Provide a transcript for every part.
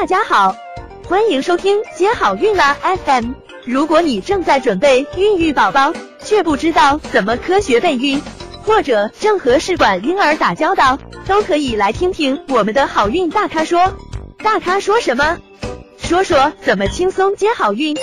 大家好，欢迎收听接好运啦 FM。如果你正在准备孕育宝宝，却不知道怎么科学备孕，或者正和试管婴儿打交道，都可以来听听我们的好运大咖说。大咖说什么？说说怎么轻松接好运。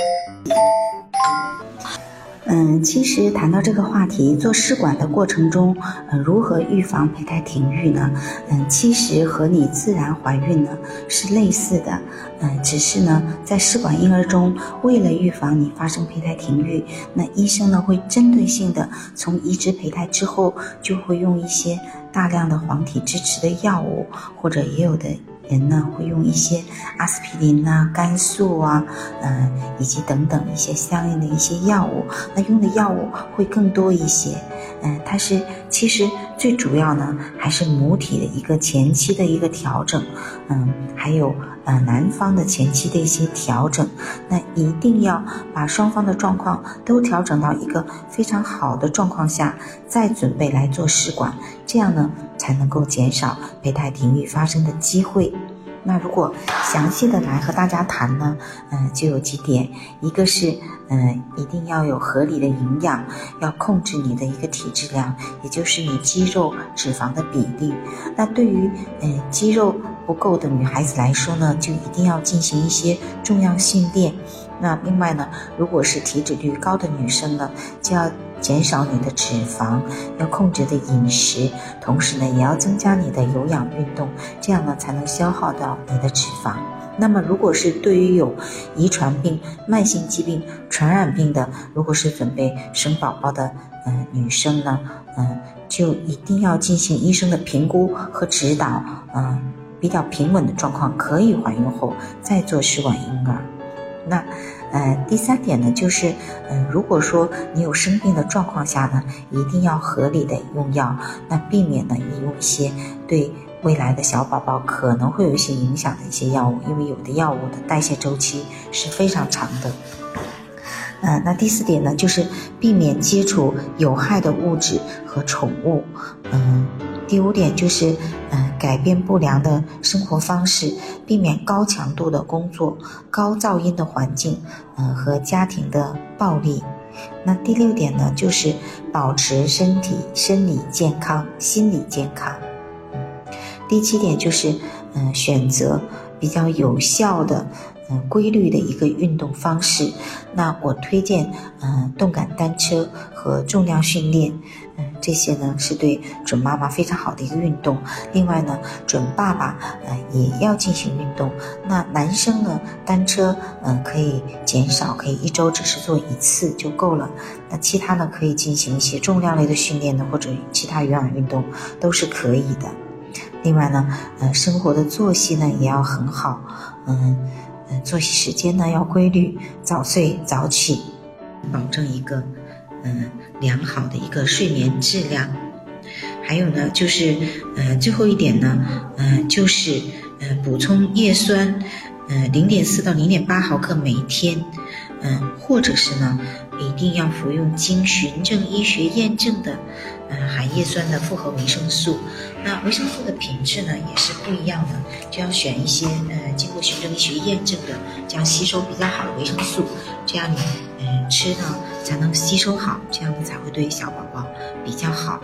嗯，其实谈到这个话题，做试管的过程中，呃，如何预防胚胎停育呢？嗯，其实和你自然怀孕呢是类似的，嗯，只是呢，在试管婴儿中，为了预防你发生胚胎停育，那医生呢会针对性的从移植胚胎之后，就会用一些大量的黄体支持的药物，或者也有的。人呢会用一些阿司匹林啊、肝素啊，嗯，以及等等一些相应的一些药物。那用的药物会更多一些，嗯，它是其实最主要呢还是母体的一个前期的一个调整，嗯，还有呃男方的前期的一些调整。那一定要把双方的状况都调整到一个非常好的状况下，再准备来做试管，这样呢才能够减少胚胎停育发生的机会。那如果详细的来和大家谈呢，嗯，就有几点，一个是，嗯，一定要有合理的营养，要控制你的一个体质量，也就是你肌肉脂肪的比例。那对于，嗯，肌肉不够的女孩子来说呢，就一定要进行一些重量训练。那另外呢，如果是体脂率高的女生呢，就要。减少你的脂肪，要控制的饮食，同时呢，也要增加你的有氧运动，这样呢，才能消耗到你的脂肪。那么，如果是对于有遗传病、慢性疾病、传染病的，如果是准备生宝宝的，嗯，女生呢，嗯，就一定要进行医生的评估和指导，嗯，比较平稳的状况，可以怀孕后再做试管婴儿。那。呃，第三点呢，就是，嗯，如果说你有生病的状况下呢，一定要合理的用药，那避免呢用一些对未来的小宝宝可能会有一些影响的一些药物，因为有的药物的代谢周期是非常长的。呃，那第四点呢，就是避免接触有害的物质和宠物。嗯，第五点就是，嗯。改变不良的生活方式，避免高强度的工作、高噪音的环境，嗯，和家庭的暴力。那第六点呢，就是保持身体生理健康、心理健康。第七点就是，嗯，选择比较有效的、嗯，规律的一个运动方式。那我推荐，嗯，动感单车和重量训练。嗯，这些呢是对准妈妈非常好的一个运动。另外呢，准爸爸呃也要进行运动。那男生呢，单车嗯可以减少，可以一周只是做一次就够了。那其他呢，可以进行一些重量类的训练呢，或者其他有氧运动都是可以的。另外呢，呃，生活的作息呢也要很好。嗯嗯，作息时间呢要规律，早睡早起，保证一个。嗯，良好的一个睡眠质量，还有呢，就是，呃，最后一点呢，嗯，就是，呃，补充叶酸，呃，零点四到零点八毫克每天，嗯，或者是呢，一定要服用经循证医学验证的，嗯，含叶酸的复合维生素。那维生素的品质呢，也是不一样的，就要选一些，呃，经过循证医学验证的，这样吸收比较好的维生素，这样你，嗯，吃呢。才能吸收好，这样子才会对小宝宝比较好。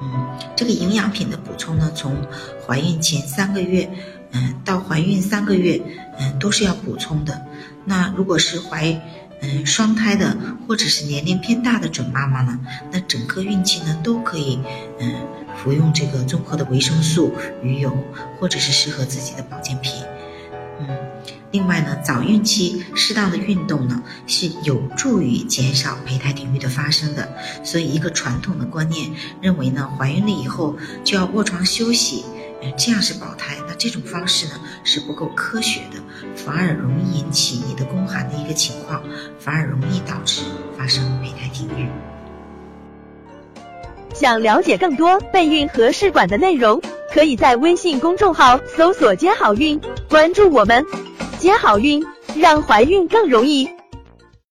嗯，这个营养品的补充呢，从怀孕前三个月，嗯，到怀孕三个月，嗯，都是要补充的。那如果是怀，嗯，双胎的或者是年龄偏大的准妈妈呢，那整个孕期呢都可以，嗯，服用这个综合的维生素、鱼油，或者是适合自己的保健品。嗯。另外呢，早孕期适当的运动呢，是有助于减少胚胎停育的发生的。所以，一个传统的观念认为呢，怀孕了以后就要卧床休息，嗯，这样是保胎。这种方式呢是不够科学的，反而容易引起你的宫寒的一个情况，反而容易导致发生胚胎停育。想了解更多备孕和试管的内容，可以在微信公众号搜索“接好运”，关注我们。接好运，让怀孕更容易。